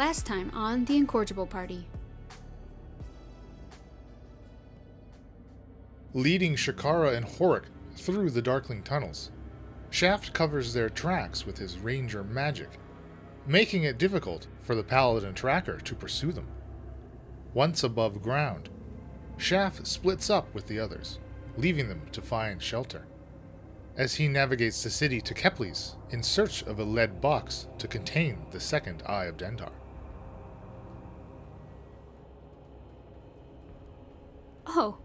Last time on The Incorrigible Party. Leading Shakara and Horik through the Darkling tunnels, Shaft covers their tracks with his Ranger magic, making it difficult for the Paladin tracker to pursue them. Once above ground, Shaft splits up with the others, leaving them to find shelter. As he navigates the city to Kepley's in search of a lead box to contain the second Eye of Dentar. Oh,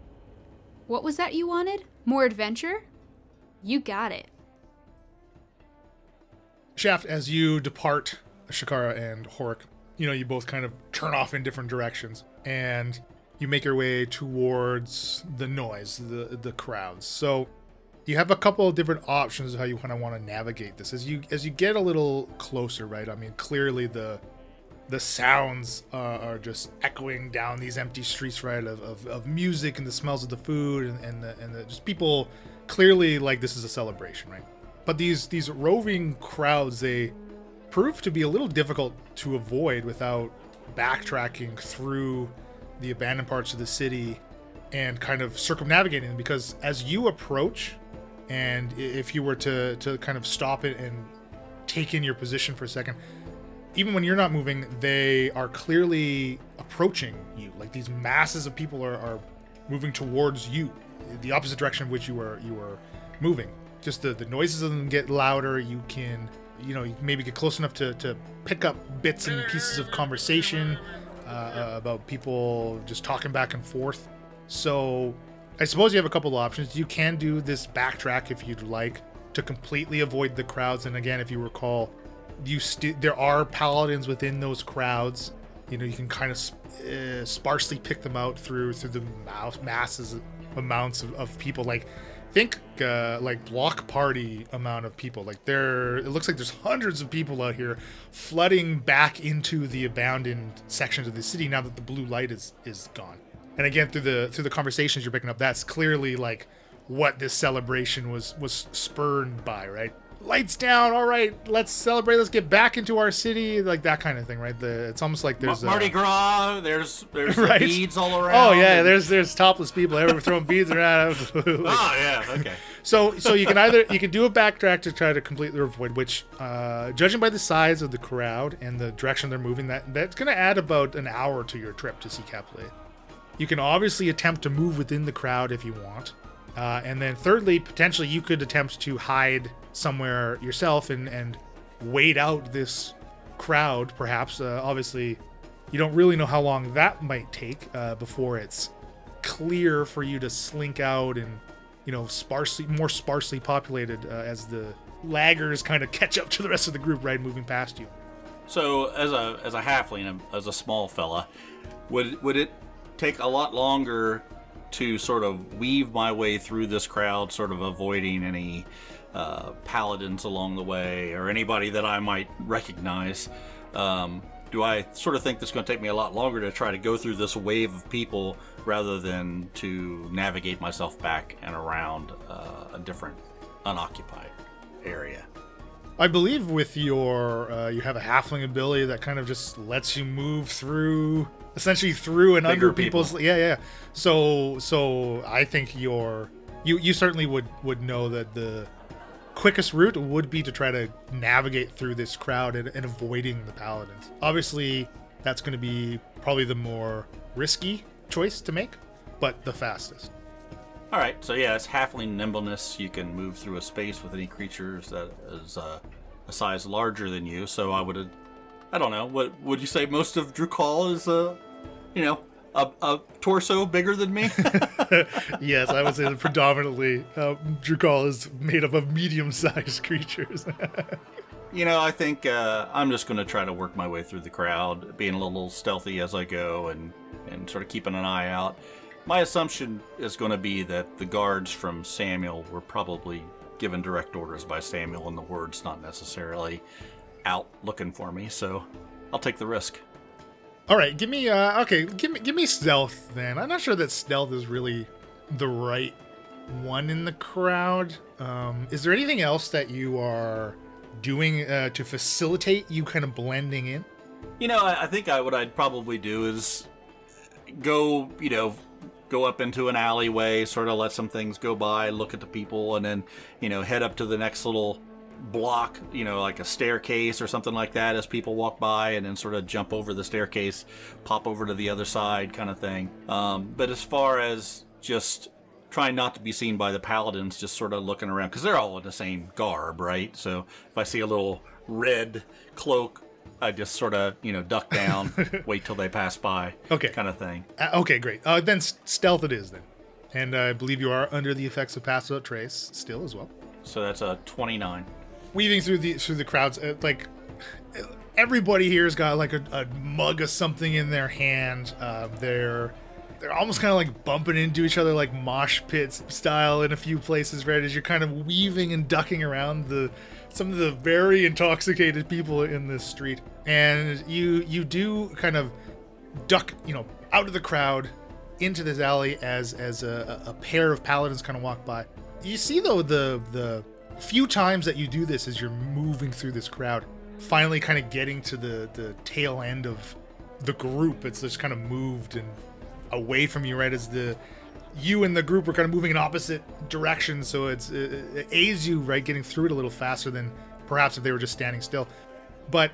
what was that you wanted? More adventure? You got it. Shaft, as you depart Shakara and Horik, you know, you both kind of turn off in different directions and you make your way towards the noise, the the crowds. So you have a couple of different options of how you kind of want to navigate this. As you as you get a little closer, right? I mean, clearly the the sounds uh, are just echoing down these empty streets, right? Of, of, of music and the smells of the food and, and the and the just people clearly like this is a celebration, right? But these these roving crowds, they prove to be a little difficult to avoid without backtracking through the abandoned parts of the city and kind of circumnavigating them because as you approach and if you were to to kind of stop it and take in your position for a second even when you're not moving they are clearly approaching you. Like these masses of people are, are moving towards you the opposite direction of which you were you were moving. Just the, the noises of them get louder. You can you know you maybe get close enough to, to pick up bits and pieces of conversation uh, uh, about people just talking back and forth. So i suppose you have a couple of options. You can do this backtrack if you'd like to completely avoid the crowds. And again if you recall you st- there are paladins within those crowds. You know you can kind of sp- uh, sparsely pick them out through through the masses amounts of, of people. Like think uh, like block party amount of people. Like there it looks like there's hundreds of people out here flooding back into the abandoned sections of the city now that the blue light is is gone. And again through the through the conversations you're picking up that's clearly like what this celebration was was spurred by right lights down all right let's celebrate let's get back into our city like that kind of thing right the it's almost like there's Ma- Mardi uh, Gras. There's there's Right. beads all around. oh yeah and- there's there's topless people everywhere throwing beads around absolutely Oh yeah. Okay. so so you can either you can do a backtrack to try to completely avoid which uh judging by the size of the crowd and the direction they're moving that that's going to add about an hour to your trip to see Kepley. you can obviously attempt to move within the crowd if you want uh, and then thirdly potentially you could attempt to hide somewhere yourself and and wait out this crowd perhaps. Uh, obviously you don't really know how long that might take uh, before it's clear for you to slink out and you know sparsely more sparsely populated uh, as the laggers kind of catch up to the rest of the group right moving past you. So as a as a halfling, um, as a small fella, would would it take a lot longer to sort of weave my way through this crowd, sort of avoiding any uh, paladins along the way or anybody that I might recognize? Um, do I sort of think this is going to take me a lot longer to try to go through this wave of people rather than to navigate myself back and around uh, a different unoccupied area? I believe with your uh, you have a halfling ability that kind of just lets you move through essentially through and Bigger under people's people. yeah yeah so so I think your you you certainly would would know that the quickest route would be to try to navigate through this crowd and, and avoiding the paladins obviously that's going to be probably the more risky choice to make but the fastest All right, so yeah, it's halfling nimbleness. You can move through a space with any creatures that is uh, a size larger than you. So I would, I don't know, what would you say? Most of Drukhall is, uh, you know, a, a torso bigger than me. yes I would say that predominantly uh, Drukhall is made up of medium-sized creatures you know, I think uh, I'm just going to try to work my way through the crowd, being a little stealthy as I go, and and sort of keeping an eye out. My assumption is going to be that the guards from Samuel were probably given direct orders by Samuel, and the word's not necessarily out looking for me. So I'll take the risk. All right, give me uh okay, give me give me stealth then. I'm not sure that stealth is really the right one in the crowd. Um is there anything else that you are doing uh, to facilitate you kind of blending in? You know, I, I think I, what I'd probably do is go, you know, go up into an alleyway, sort of let some things go by, look at the people, and then, you know, head up to the next little block, you know, like a staircase or something like that as people walk by, and then sort of jump over the staircase, pop over to the other side, kind of thing. Um, but as far as just trying not to be seen by the paladins, just sort of looking around, because they're all in the same garb, right? So if I see a little red cloak I just sort of, you know, duck down, wait till they pass by. Okay. Kind of thing. Uh, okay, great. Uh, then s- stealth it is then. And I believe you are under the effects of pass without trace still as well. So that's a 29. Weaving through the through the crowds, uh, like everybody here's got like a, a mug of something in their hand. Uh, they're they're almost kind of like bumping into each other like mosh pits style in a few places, right? As you're kind of weaving and ducking around the some of the very intoxicated people in this street, and you you do kind of duck, you know, out of the crowd into this alley as as a, a pair of paladins kind of walk by. You see though the the few times that you do this as you're moving through this crowd, finally kind of getting to the the tail end of the group. It's just kind of moved and away from you right as the you and the group are kind of moving in opposite directions so it's it, it aids you right getting through it a little faster than perhaps if they were just standing still but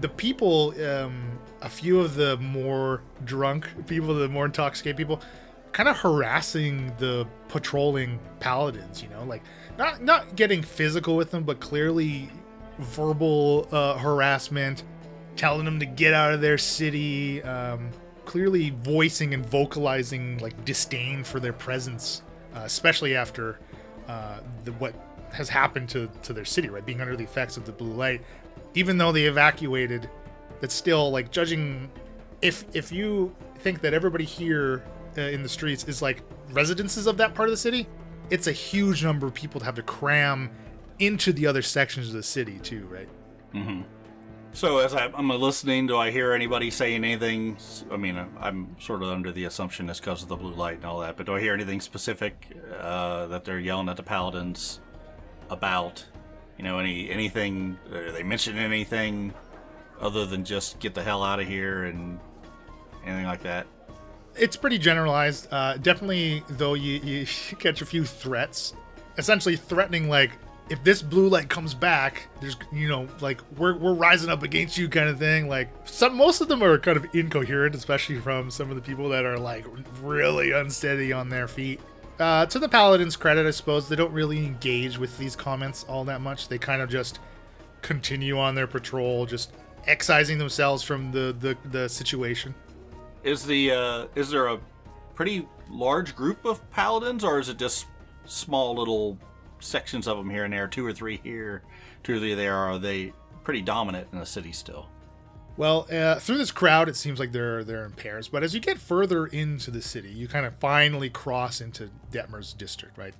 the people um, a few of the more drunk people the more intoxicated people kind of harassing the patrolling paladins you know like not not getting physical with them but clearly verbal uh, harassment telling them to get out of their city um, clearly voicing and vocalizing like disdain for their presence, uh, especially after uh, the, what has happened to, to their city, right? Being under the effects of the blue light, even though they evacuated, that's still like judging. If if you think that everybody here uh, in the streets is like residences of that part of the city, it's a huge number of people to have to cram into the other sections of the city too, right? Mm-hmm. So as I, am listening, do I hear anybody saying anything? I mean, I'm sort of under the assumption it's because of the blue light and all that, but do I hear anything specific uh, that they're yelling at the paladins about? You know, any anything? Are they mention anything other than just get the hell out of here and anything like that? It's pretty generalized. Uh, definitely, though, you, you catch a few threats, essentially threatening like if this blue light comes back, there's you know like we're we're rising up against you kind of thing. Like some most of them are kind of incoherent, especially from some of the people that are like really unsteady on their feet. Uh, to the paladin's credit, I suppose they don't really engage with these comments all that much. They kind of just continue on their patrol, just excising themselves from the the, the situation. Is the uh, is there a pretty large group of paladins, or is it just small little sections of them here and there, two or three here, two or three there. Are they pretty dominant in the city still? Well, uh, through this crowd, it seems like they're they're in pairs. But as you get further into the city, you kind of finally cross into Detmer's district, right?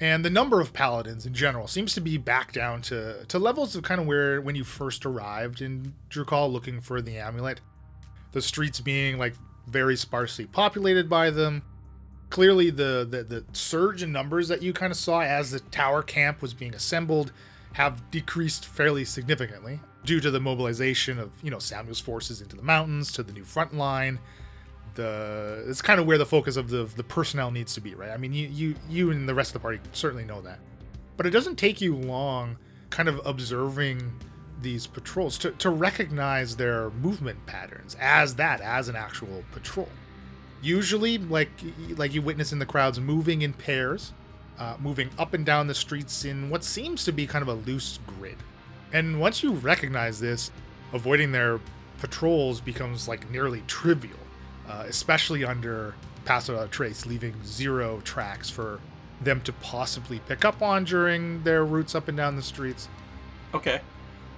And the number of paladins in general seems to be back down to, to levels of kind of where when you first arrived in Drukhall looking for the amulet. The streets being like very sparsely populated by them, clearly the, the the surge in numbers that you kind of saw as the tower camp was being assembled have decreased fairly significantly due to the mobilization of you know Samuel's forces into the mountains to the new front line. The it's kind of where the focus of the the personnel needs to be, right? I mean, you you you and the rest of the party certainly know that, but it doesn't take you long, kind of observing these patrols to, to recognize their movement patterns as that as an actual patrol. Usually like like you witness in the crowds moving in pairs uh, moving up and down the streets in what seems to be kind of a loose grid. And once you recognize this avoiding their patrols becomes like nearly trivial uh, especially under pass without trace leaving zero tracks for them to possibly pick up on during their routes up and down the streets. Okay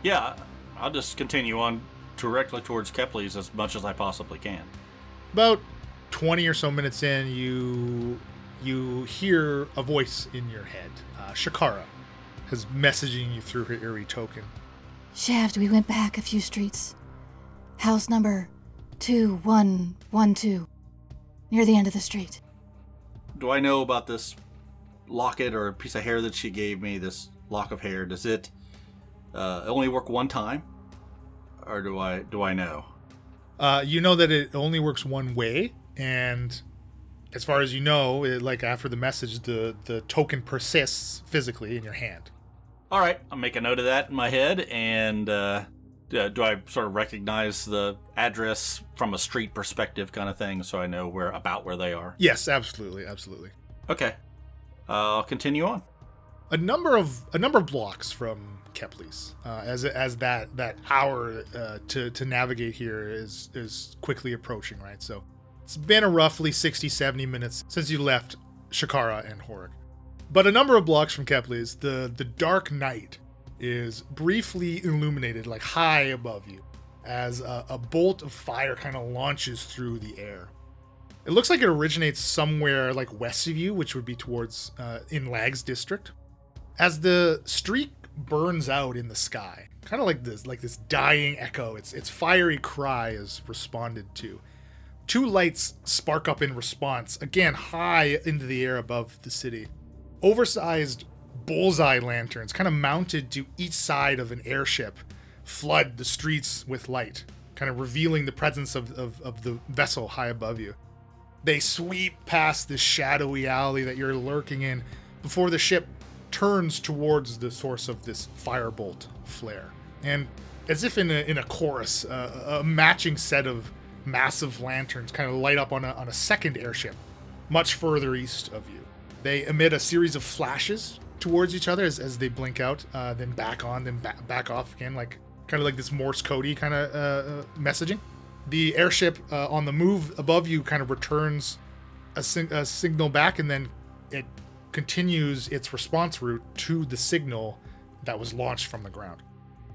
yeah i'll just continue on directly towards kepley's as much as i possibly can about 20 or so minutes in, you you hear a voice in your head. Uh, Shakara is messaging you through her eerie token. Shaft, we went back a few streets. House number 2112. Near the end of the street. Do I know about this locket or piece of hair that she gave me, this lock of hair? Does it uh, only work one time? or do I do I know? Uh, you know that it only works one way, and as far as you know, it, like after the message, the the token persists physically in your hand. All right, I'll make a note of that in my head. And uh, do I sort of recognize the address from a street perspective, kind of thing, so I know where about where they are? Yes, absolutely, absolutely. Okay, I'll continue on. a number of a number of blocks from Kepley's, uh, as as that that hour uh, to to navigate here is is quickly approaching, right? So it's been a roughly 60, 70 minutes since you left Shakara and Horik. But a number of blocks from Kepley's, the the dark night is briefly illuminated, like high above you, as a, a bolt of fire kind of launches through the air. It looks like it originates somewhere like west of you, which would be towards uh, in Lag's district. As the streak burns out in the sky, kind of like this, like this dying echo, its its fiery cry is responded to. Two lights spark up in response, again high into the air above the city. Oversized bullseye lanterns, kind of mounted to each side of an airship, flood the streets with light, kind of revealing the presence of, of, of the vessel high above you. They sweep past this shadowy alley that you're lurking in before the ship turns towards the source of this firebolt flare. And as if in a, in a chorus, uh, a matching set of massive lanterns kind of light up on a, on a second airship much further east of you. They emit a series of flashes towards each other as, as they blink out, uh, then back on, then ba- back off again, like kind of like this Morse codey kind of uh, uh, messaging. The airship uh, on the move above you kind of returns a, sing- a signal back, and then it continues its response route to the signal that was launched from the ground.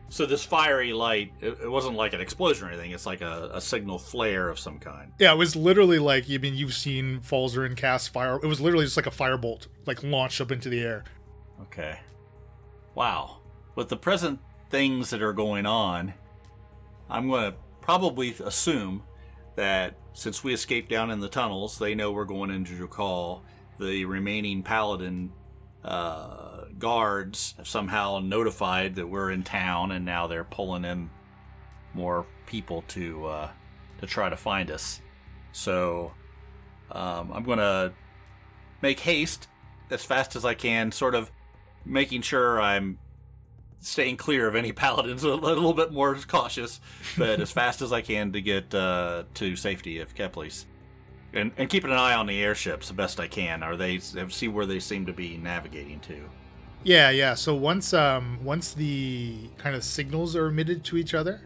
So this fiery light, it, wasn't like an explosion or anything. It's like a, a signal flare of some kind. Yeah, it was literally like I mean you've seen Falzer and cast fire. It was literally just like a firebolt, like launched up into the air. Okay. Wow. With the present things that are going on, I'm going to probably assume that since we escaped down in the tunnels, they know we're going into Drukhall. The remaining paladin uh, guards have somehow notified that we're in town, and now they're pulling in more people to uh, to try to find us. So um, I'm to make haste as fast as I can, sort of making sure I'm staying clear of any paladins, a little bit more cautious, but as fast as I can to get uh, to safety of Kepley's. And, and keeping an eye on the airships the best I can. Are they see where they seem to be navigating to? Yeah, yeah. So once um once the kind of signals are emitted to each other,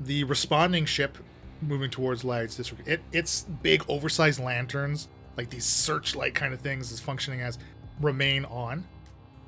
the responding ship moving towards Lights district, it its big oversized lanterns, like these searchlight kind of things, is functioning as remain on.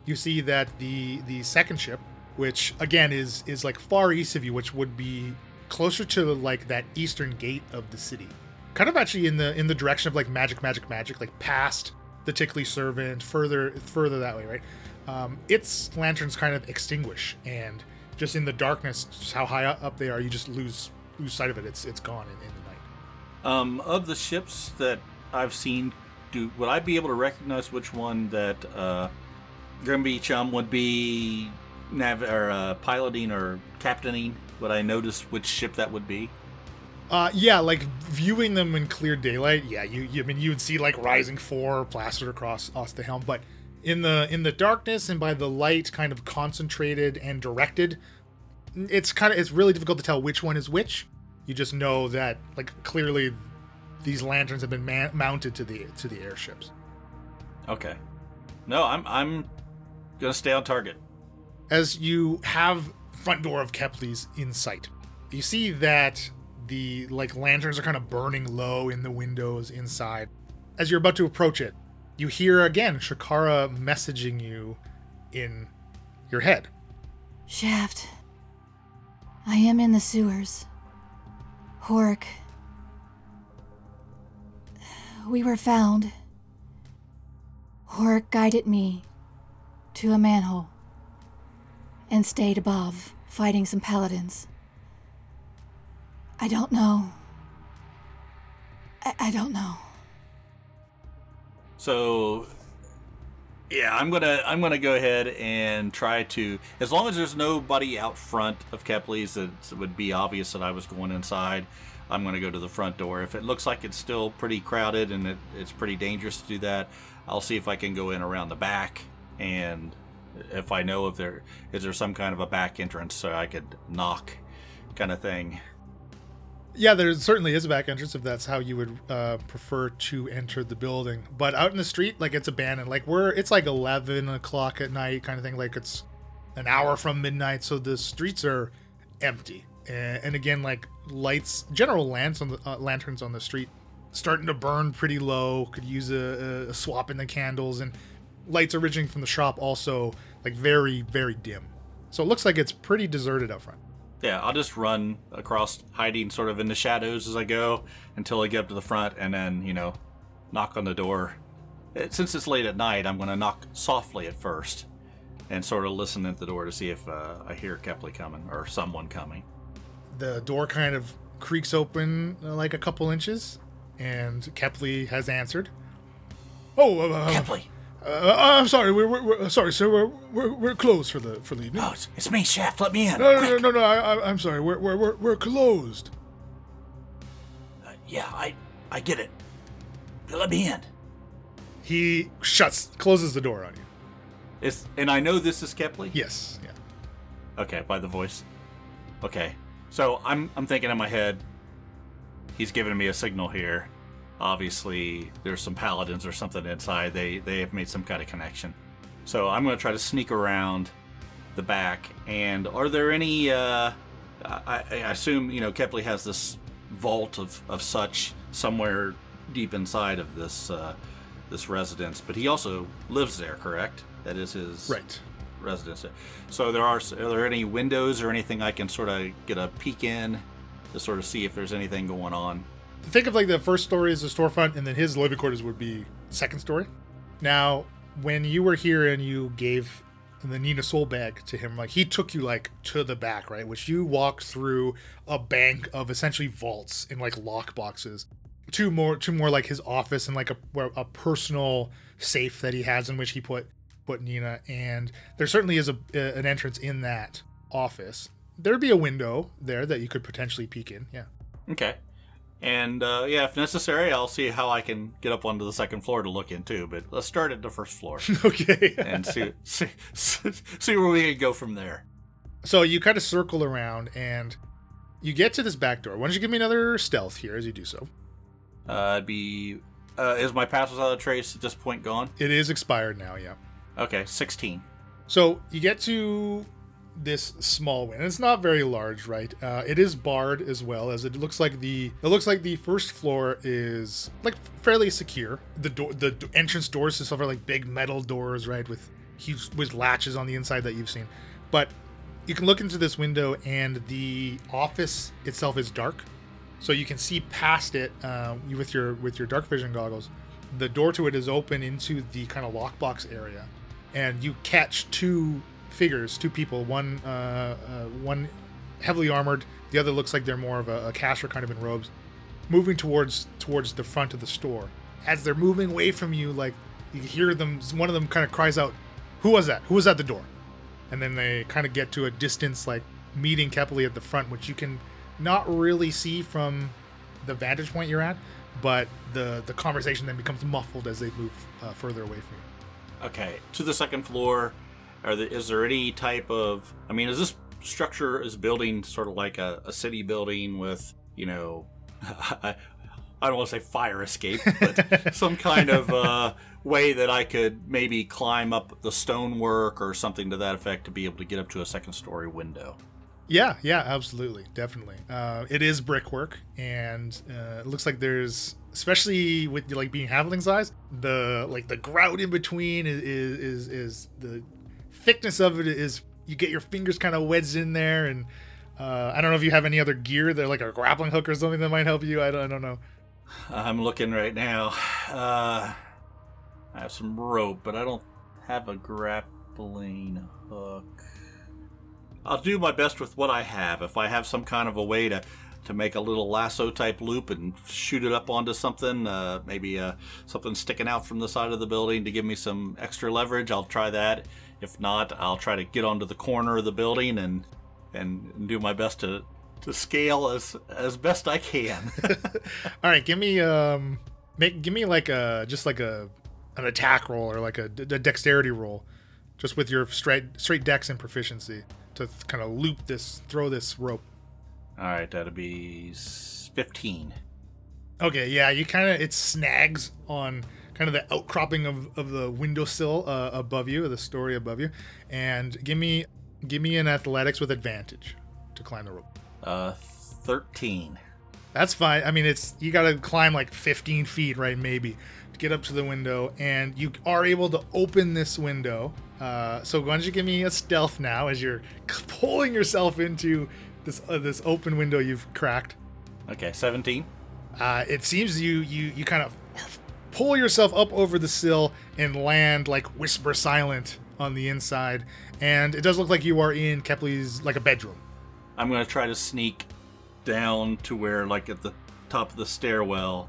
You see that the the second ship, which again is is like far east of you, which would be closer to like that eastern gate of the city, kind of actually in the in the direction of like magic, magic, magic, like past the Tickly servant, further further that way, right? Um, its lanterns kind of extinguish, and just in the darkness, just how high up they are, you just lose lose sight of it. It's it's gone in, in the night. Um, of the ships that I've seen, do would I be able to recognize which one that uh, Grimby Chum would be nav or uh, piloting or captaining? Would I notice which ship that would be? Uh, yeah, like viewing them in clear daylight. Yeah, you, you I mean you would see like Rising Four plastered across across the helm, but in the in the darkness and by the light kind of concentrated and directed, it's kind of it's really difficult to tell which one is which. You just know that like clearly these lanterns have been man- mounted to the to the airships. Okay. No, I'm I'm gonna stay on target. as you have front door of Kepley's in sight. You see that the like lanterns are kind of burning low in the windows inside. As you're about to approach it, you hear again Shakara messaging you in your head. Shaft. I am in the sewers. Hork. We were found. Hork guided me to a manhole and stayed above, fighting some paladins. I don't know. I, I don't know. So Yeah, I'm gonna I'm gonna go ahead and try to as long as there's nobody out front of Kepley's that would be obvious that I was going inside. I'm gonna go to the front door. If it looks like it's still pretty crowded and it, it's pretty dangerous to do that, I'll see if I can go in around the back and if I know if there is there some kind of a back entrance so I could knock kind of thing. Yeah, there certainly is a back entrance if that's how you would uh, prefer to enter the building. But out in the street, like it's abandoned. Like we're it's like eleven o'clock at night, kind of thing. Like it's an hour from midnight, so the streets are empty. And, again, like lights, general lamps on the uh, lanterns on the street, starting to burn pretty low. Could use a, a swap in the candles, and lights originating from the shop also like very very dim. So it looks like it's pretty deserted up front. Yeah, I'll just run across, hiding sort of in the shadows as I go until I get up to the front, and then you know, knock on the door. It, since it's late at night, I'm going to knock softly at first, and sort of listen at the door to see if uh, I hear Kepley coming or someone coming. The door kind of creaks open uh, like a couple inches, and Kepley has answered. Oh, uh, uh, Kepley, uh, I'm sorry. We're, we're, we're sorry, sir. We're, we're we're closed for the for the evening. oh, it's, it's me, Shaft. Let me in. No, no, no, Quick. no, no. I, I, I'm sorry. We're, we're, we're, we're closed. Uh, yeah, I I get it. Let me in. He shuts, closes the door on you. It's and I know this is Kepley. Yes. Yeah. Okay, by the voice. Okay. So I'm I'm thinking in my head, he's giving me a signal here. Obviously, there's some paladins or something inside. They they have made some kind of connection. So I'm gonna try to sneak around the back. And are there any? Uh, I, I assume you know Kepley has this vault of of such somewhere deep inside of this uh, this residence, but he also lives there. Correct? That is his Right. residence. So there are are there any windows or anything I can sort of get a peek in to sort of see if there's anything going on? Think of like the first story is the storefront, and then his living quarters would be second story. Now, when you were here and you gave the Nina Soul bag to him, like he took you like to the back, right? Which you walked through a bank of essentially vaults and like lock boxes. to more, to more like his office and like a a personal safe that he has in which he put put Nina. And there certainly is a an entrance in that office. There'd be a window there that you could potentially peek in. Yeah. Okay. And uh, yeah, if necessary, I'll see how I can get up onto the second floor to look in too. But let's start at the first floor Okay. and see see see where we can go from there. So you kind of circle around and you get to this back door. Why don't you give me another stealth here as you do so? Uh, be uh, is my pass without a trace at this point gone? It is expired now, yeah. Okay, sixteen. So you get to this small window. It's not very large, right? Uh, it is barred as well as it looks like the it looks like the first floor is like fairly secure. The door, the entrance doors and stuff are like big metal doors, right, with huge with latches on the inside that you've seen. But you can look into this window and the office itself is dark, so you can see past it uh, with your with your dark vision goggles. The door to it is open into the kind of lockbox area, and you catch two figures, two people. One uh, uh, one heavily armored, the other looks like they're more of a, a kind of in robes, moving towards towards the front of the store. As they're moving away from you, like you hear them. One of them kind of cries out, "Who was that? Who was at the door?" And then they kind of get to a distance, like meeting Kepley at the front, which you can not really see from the vantage point you're at, but the the conversation then becomes muffled as they move uh, further away from you. Okay, to the second floor. Are there, is there any type of? I mean, is this structure is building sort of like a, a city building with you know, I, I don't want to say fire escape, but some kind of uh, way that I could maybe climb up the stonework or something to that effect to be able to get up to a second story window. Yeah, yeah, absolutely, definitely. Uh, it is brickwork, and uh, it looks like there's, especially with like being halfling size, the like the grout in between is is is, is the thickness of it is you get your fingers kind of wedged in there, and uh, I don't know if you have any other gear that like a grappling hook or something that might help you. I don't, I don't know. I'm looking right now. Uh, I have some rope, but I don't have a grappling hook. I'll do my best with what I have. If I have some kind of a way to to make a little lasso type loop and shoot it up onto something, uh, maybe uh, something sticking out from the side of the building to give me some extra leverage. I'll try that. If not, I'll try to get onto the corner of the building and and do my best to to scale as as best I can. All right, give me um, make give me like a just like a an attack roll or like a, a dexterity roll, just with your straight straight dex and proficiency to th- kind of loop this, throw this rope. All right, that'll be fifteen. Okay, yeah, you kind of it snags on kind of the outcropping of, of the windowsill uh, above you, the story above you, and give me give me an athletics with advantage to climb the rope. Uh, thirteen. That's fine. I mean, it's you got to climb like 15 feet, right? Maybe to get up to the window, and you are able to open this window. Uh, so why don't you give me a stealth now as you're pulling yourself into this uh, this open window you've cracked. Okay, seventeen. Uh, it seems you you you kind of pull yourself up over the sill and land like whisper silent on the inside, and it does look like you are in Kepley's like a bedroom. I'm gonna try to sneak down to where, like, at the top of the stairwell.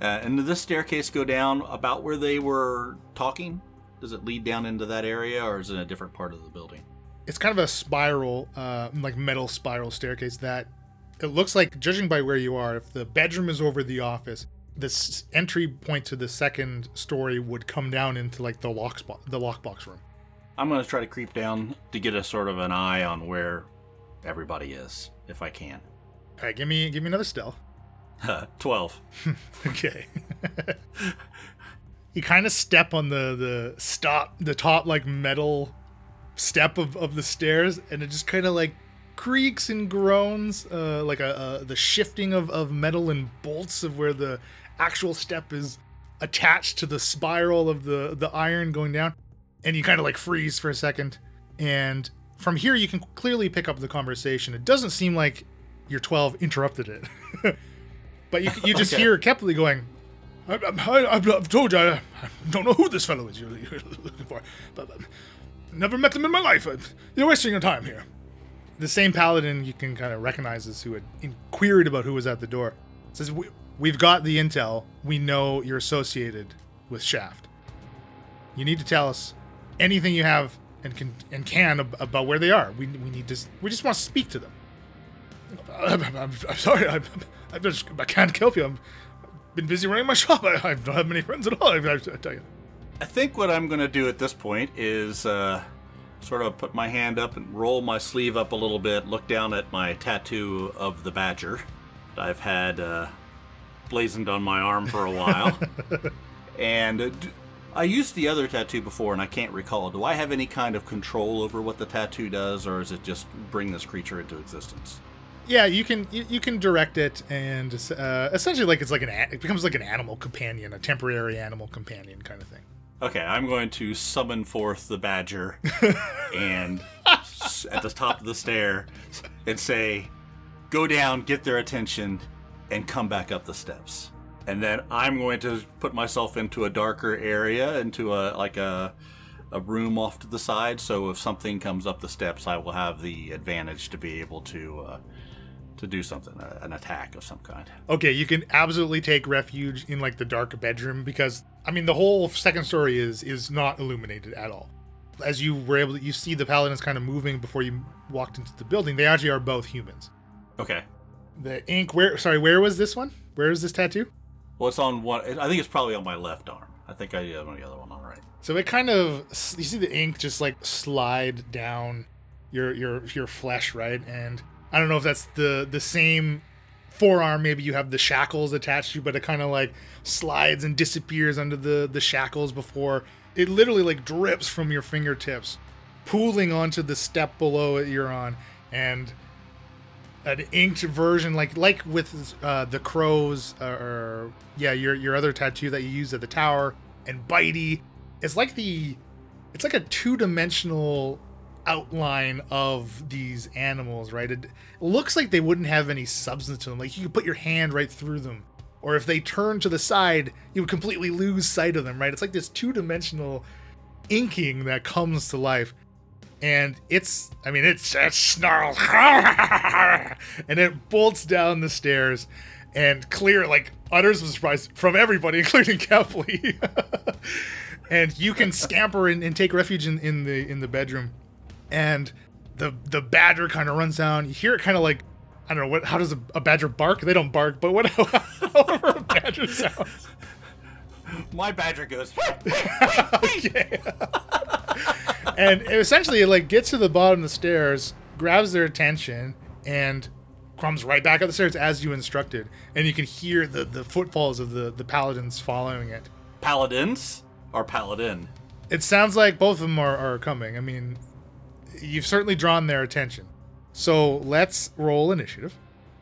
Uh, and did this staircase go down about where they were talking? Does it lead down into that area, or is it a different part of the building? It's kind of a spiral, uh, like metal spiral staircase that it looks like, judging by where you are, if the bedroom is over the office, this entry point to the second story would come down into like the lock spot, the lockbox room. I'm gonna try to creep down to get a sort of an eye on where everybody is, if I can. All right, give me give me another stealth. Twelve. Okay. you kind of step on the the stop the top like metal step of, of the stairs and it just kind of like creaks and groans uh, like a, a the shifting of, of metal and bolts of where the actual step is attached to the spiral of the the iron going down and you kind of like freeze for a second. And from here you can clearly pick up the conversation. It doesn't seem like your 12 interrupted it. But you, you just Okay. hear kepley going I, I, I've, I've told you I, I don't know who this fellow is you're, you're looking for but, but never met them in my life. Uh, you're wasting your time here. The same paladin you can kind of recognize as who had queried about who was at the door says we, we've got the intel. We know you're associated with shaft. You need to tell us anything you have and can and can ab- about where they are. We, we need to we just want to speak to them. I'm, I'm, I'm sorry. I'm, I'm just, i can't help you. I have been busy running my shop. I, I don't have many friends at all. I, I tell you I think what I'm gonna do at this point is uh, sort of put my hand up and roll my sleeve up a little bit, look down at my tattoo of the badger that I've had uh, blazoned on my arm for a while, and I used the other tattoo before and I can't recall. Do I have any kind of control over what the tattoo does, or is it just bring this creature into existence? Yeah, you can you, you can direct it, and uh, essentially, like it's like an it becomes like an animal companion, a temporary animal companion kind of thing. Okay, I'm going to summon forth the badger and at the top of the stair and say, go down, get their attention, and come back up the steps. And then I'm going to put myself into a darker area, into a like a a room off to the side. So if something comes up the steps, I will have the advantage to be able to uh, to do something, uh, an attack of some kind. Okay, you can absolutely take refuge in like the dark bedroom because I mean the whole second story is is not illuminated at all. As you were able to, you see the paladins kind of moving before you walked into the building. They actually are both humans. Okay. The ink, where sorry, where was this one? Where is this tattoo? Well, it's on one. I think it's probably on my left arm. I think I have the other one on the right. So it kind of you see the ink just like slide down your your your flesh, right? And I don't know if that's the the same forearm. Maybe you have the shackles attached to you, but it kind of like slides and disappears under the the shackles before it literally like drips from your fingertips, pooling onto the step below it you're on, and an inked version like like with uh, the crows uh, or yeah your your other tattoo that you use at the tower and bitey it's like the it's like a two-dimensional outline of these animals right? It looks like they wouldn't have any substance to them. Like you could put your hand right through them. Or if they turn to the side you would completely lose sight of them right? It's like this two-dimensional inking that comes to life. And it's I mean it's it snarls and it bolts down the stairs and clear like utters of surprise from everybody, including Kepley. and you can scamper and, and take refuge in, in the in the bedroom. And the the badger kind of runs down. You hear it kind of like I don't know what. How does a, a badger bark? They don't bark, but what? However, a badger sounds. My badger goes. okay. and it essentially, it like gets to the bottom of the stairs, grabs their attention, and comes right back up the stairs as you instructed. And you can hear the the footfalls of the the paladins following it. Paladins or paladin? It sounds like both of them are, are coming. I mean, you've certainly drawn their attention. So let's roll initiative.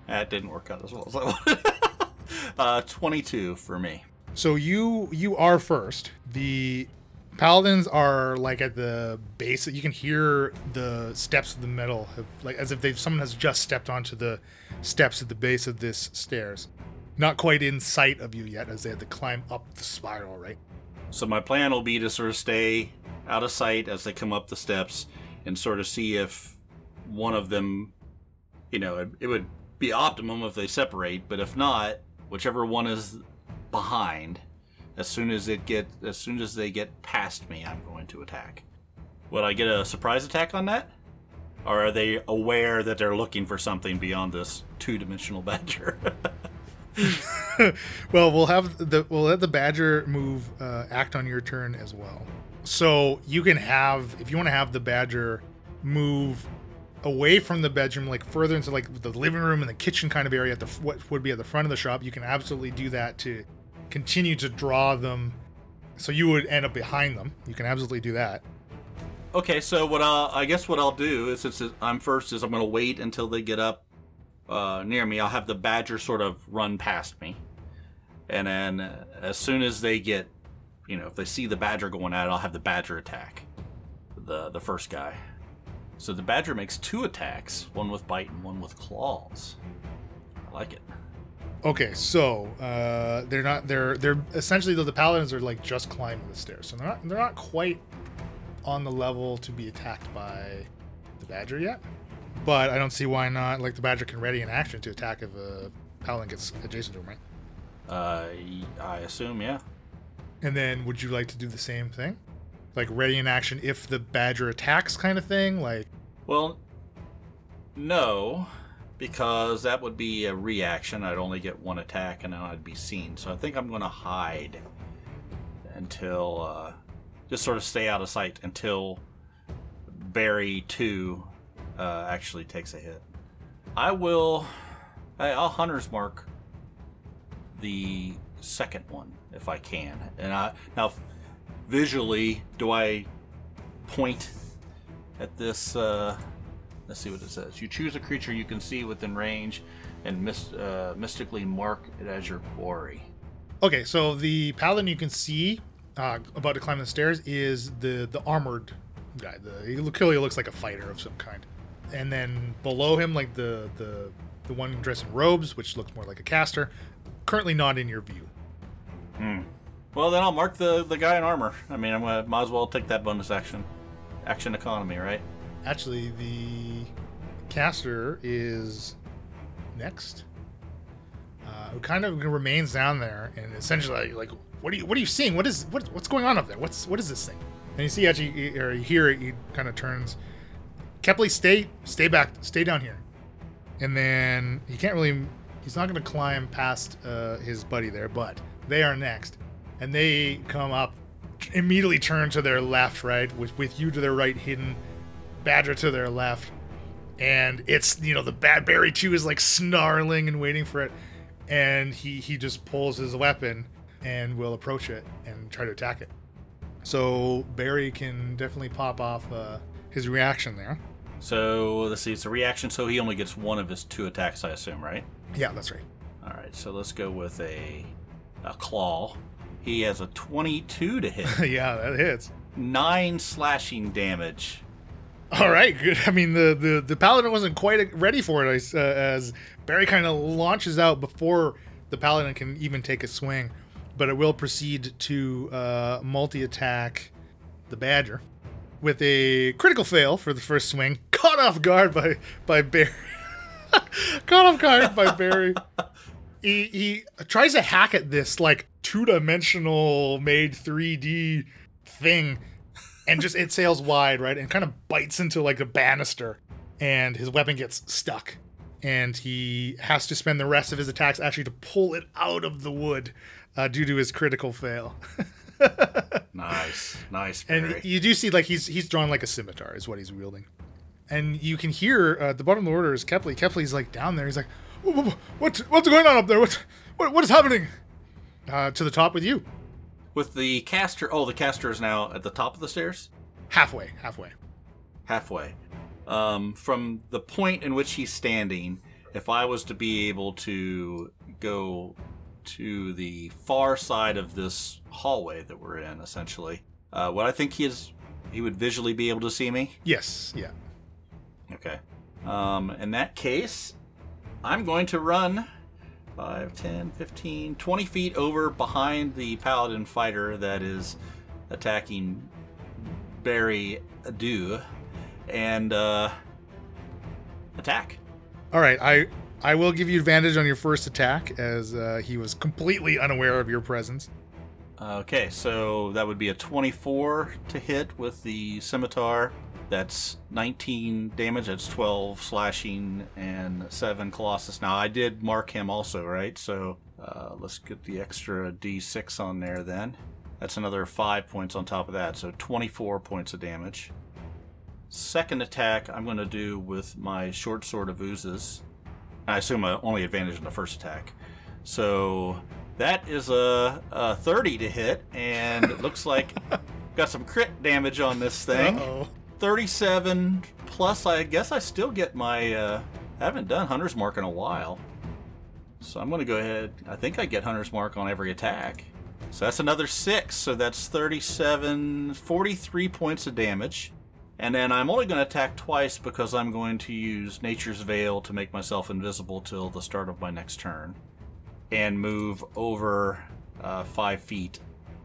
That didn't work out as well as I wanted. uh, 22 for me. So you you are first. The paladins are like at the base. You can hear the steps of the metal, have, like as if they someone has just stepped onto the steps at the base of this stairs. Not quite in sight of you yet, as they had to climb up the spiral. Right. So my plan will be to sort of stay out of sight as they come up the steps and sort of see if one of them, you know, it, it would be optimum if they separate, but if not, whichever one is behind, as soon as it get as soon as they get past me, I'm going to attack. Would I get a surprise attack on that? Or are they aware that they're looking for something beyond this two-dimensional badger? well, we'll have the we'll let the badger move uh, act on your turn as well. So you can have if you want to have the badger move away from the bedroom, like further into like the living room and the kitchen kind of area at the what would be at the front of the shop. You can absolutely do that to continue to draw them. So you would end up behind them. You can absolutely do that. Okay, so what I'll, I guess what I'll do is since I'm first is I'm going to wait until they get up uh, near me. I'll have the badger sort of run past me, and then uh, as soon as they get, you know, if they see the badger going at it, I'll have the badger attack the the first guy. So the badger makes two attacks, one with bite and one with claws. I like it. Okay, so uh, they're not they're they're essentially though the paladins are like just climbing the stairs, so they're not they're not quite on the level to be attacked by the badger yet. But I don't see why not. Like the badger can ready an action to attack if a paladin gets adjacent to him, right? Uh, I assume, yeah. And then would you like to do the same thing? Like ready in action if the badger attacks kind of thing? Like Well, no, because that would be a reaction. I'd only get one attack and then I'd be seen. So I think I'm going to hide until uh, just sort of stay out of sight until Barry 2 uh, actually takes a hit. I will. I'll hunter's mark the second one if I can. And I now visually, do I point at this? Uh, let's see what it says. You choose a creature you can see within range, and uh, mystically mark it as your quarry. Okay, so the paladin you can see uh, about to climb the stairs is the the armored guy. The he clearly looks like a fighter of some kind. And then below him, like the the the one dressed in robes, which looks more like a caster, currently not in your view. Well, then I'll mark the the guy in armor. I mean, I'm gonna might as well take that bonus action, action economy, right? Actually, the caster is next. Uh, who kind of remains down there and essentially like, what are you what are you seeing? What is what, what's going on up there? What's what is this thing? And you see actually or you hear it, he kind of turns. Kepley, stay stay back, stay down here. And then he can't really he's not gonna climb past uh, his buddy there, but they are next. And they come up immediately turn to their left, right, with with you to their right hidden Badger to their left, and it's you know the bad Barry Two is like snarling and waiting for it, and he he just pulls his weapon and will approach it and try to attack it. So Barry can definitely pop off uh, his reaction there. So let's see, it's a reaction, so he only gets one of his two attacks, I assume, right? Yeah, that's right. All right, so let's go with a a claw. He has a 22 to hit, yeah, that hits. nine slashing damage. All right, good. I mean, the the, the paladin wasn't quite ready for it uh, as Barry kind of launches out before the paladin can even take a swing, but it will proceed to uh, multi attack the badger. with a critical fail for the first swing, caught off guard by by Barry. caught off guard by Barry. He, he tries to hack at this like two dimensional made 3D thing and just it sails wide, right? And kind of bites into like a banister and his weapon gets stuck. And he has to spend the rest of his attacks actually to pull it out of the wood uh, due to his critical fail. Nice, nice. And you do see like he's he's drawn like a scimitar is what he's wielding, and you can hear uh, at the bottom of the order is Kepley. Kepley's like down there. He's like, "Wha- wha- what what's going on up there? What what, what is happening? Uh, to the top with you, With the caster, oh, the caster is now at the top of the stairs, halfway, halfway. halfway. Um, from the point in which he's standing, if I was to be able to go to the far side of this hallway that we're in, essentially, uh, what I think he is, he would visually be able to see me. Yes, yeah. Okay. Um, in that case, I'm going to run 5, 10, 15, 20 feet over behind the paladin fighter that is attacking Barry Adu and uh, attack. All right, I I will give you advantage on your first attack as uh, he was completely unaware of your presence. Okay, so that would be a 24 to hit with the scimitar. That's 19 damage. That's 12 slashing and 7 colossus. Now, I did mark him also, right? So uh, let's get the extra d6 on there then. That's another 5 points on top of that. So 24 points of damage. Second attack, I'm going to do with my short sword of oozes. I assume I only advantage in the first attack. So that is a, a 30 to hit, and it looks like got some crit damage on this thing. Uh-oh. 37 plus, I guess I still get my. Uh, haven't done Hunter's Mark in a while. So I'm going to go ahead. I think I get Hunter's Mark on every attack. So that's another 6. So that's 37, 43 points of damage. And then I'm only going to attack twice because I'm going to use Nature's Veil to make myself invisible till the start of my next turn. And move over uh, five feet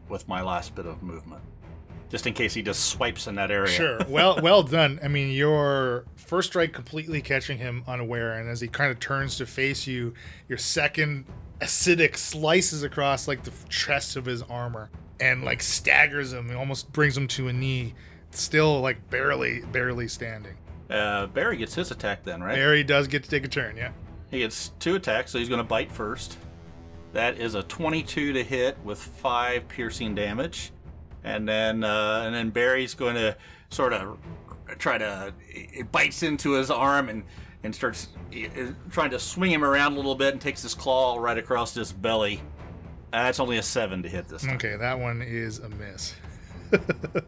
with my last bit of movement. Just in case he just swipes in that area. Sure. Well, well done. I mean, your first strike completely catching him unaware, and as he kind of turns to face you, your second acidic slices across like the chest of his armor and like staggers him, and almost brings him to a knee. Still like barely, barely standing. Uh, Barry gets his attack then, right? Barry does get to take a turn. Yeah. He gets two attacks, so he's going to bite first. That is a 22 to hit with five piercing damage, and then uh, and then Barry's going to sort of try to it bites into his arm and and starts uh, trying to swing him around a little bit and takes his claw right across his belly. Uh, That's only a seven to hit this time. Okay, that one is a miss. and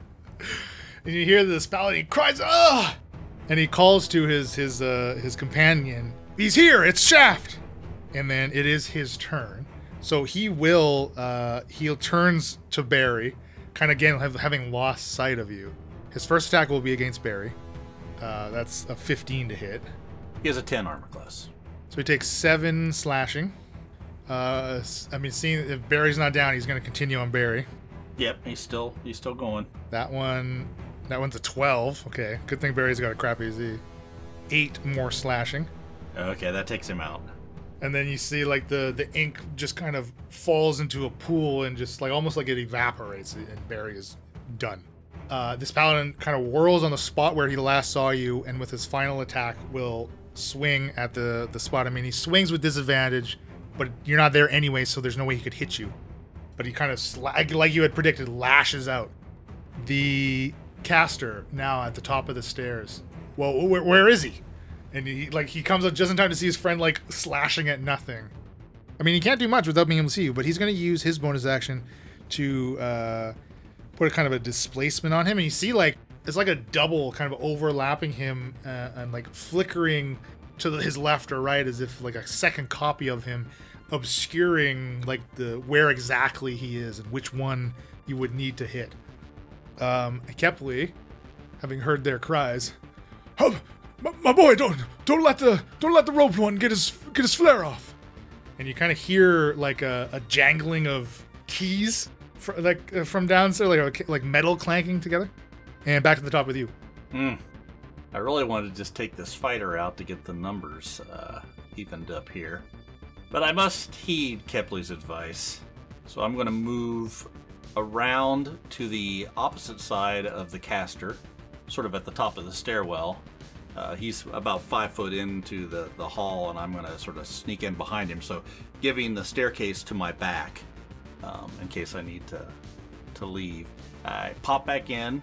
you hear this paladin cries, "Ah!" And he calls to his his uh, his companion. He's here. It's Shaft. And then it is his turn. So he will uh, he turns to Barry, kind of again have, having lost sight of you. His first attack will be against Barry. Uh, that's a 15 to hit. He has a 10 armor class. So he takes seven slashing. Uh, I mean, seeing if Barry's not down, he's going to continue on Barry. Yep, he's still he's still going. That one, that one's a 12. Okay, good thing Barry's got a crappy Z. Eight more slashing, Okay, that takes him out. And then you see like the the ink just kind of falls into a pool and just like almost like it evaporates, and Barry is done. Uh, this paladin kind of whirls on the spot where he last saw you, and with his final attack will swing at the the spot. I mean, he swings with disadvantage, but you're not there anyway, so there's no way he could hit you. But he kind of like you had predicted, lashes out. The caster now at the top of the stairs. Well, where, where is he? And he like he comes up just in time to see his friend like slashing at nothing. I mean, he can't do much without being able to see you, but he's going to use his bonus action to uh, put a kind of a displacement on him. And you see like it's like a double kind of overlapping him uh, and like flickering to the, his left or right as if like a second copy of him obscuring like the where exactly he is and which one you would need to hit. Um, Kepley, having heard their cries, my, my boy, don't don't let the don't let the roped one get his get his flare off. And you kind of hear like a, a jangling of keys fr- like uh, from downstairs, like like metal clanking together. And back to the top with you. Hmm. I really wanted to just take this fighter out to get the numbers uh, evened up here. But I must heed Kepley's advice. So I'm going to move around to the opposite side of the caster, sort of at the top of the stairwell. Uh, he's about five foot into the, the hall, and I'm going to sort of sneak in behind him, so giving the staircase to my back um, in case I need to, to leave. I pop back in,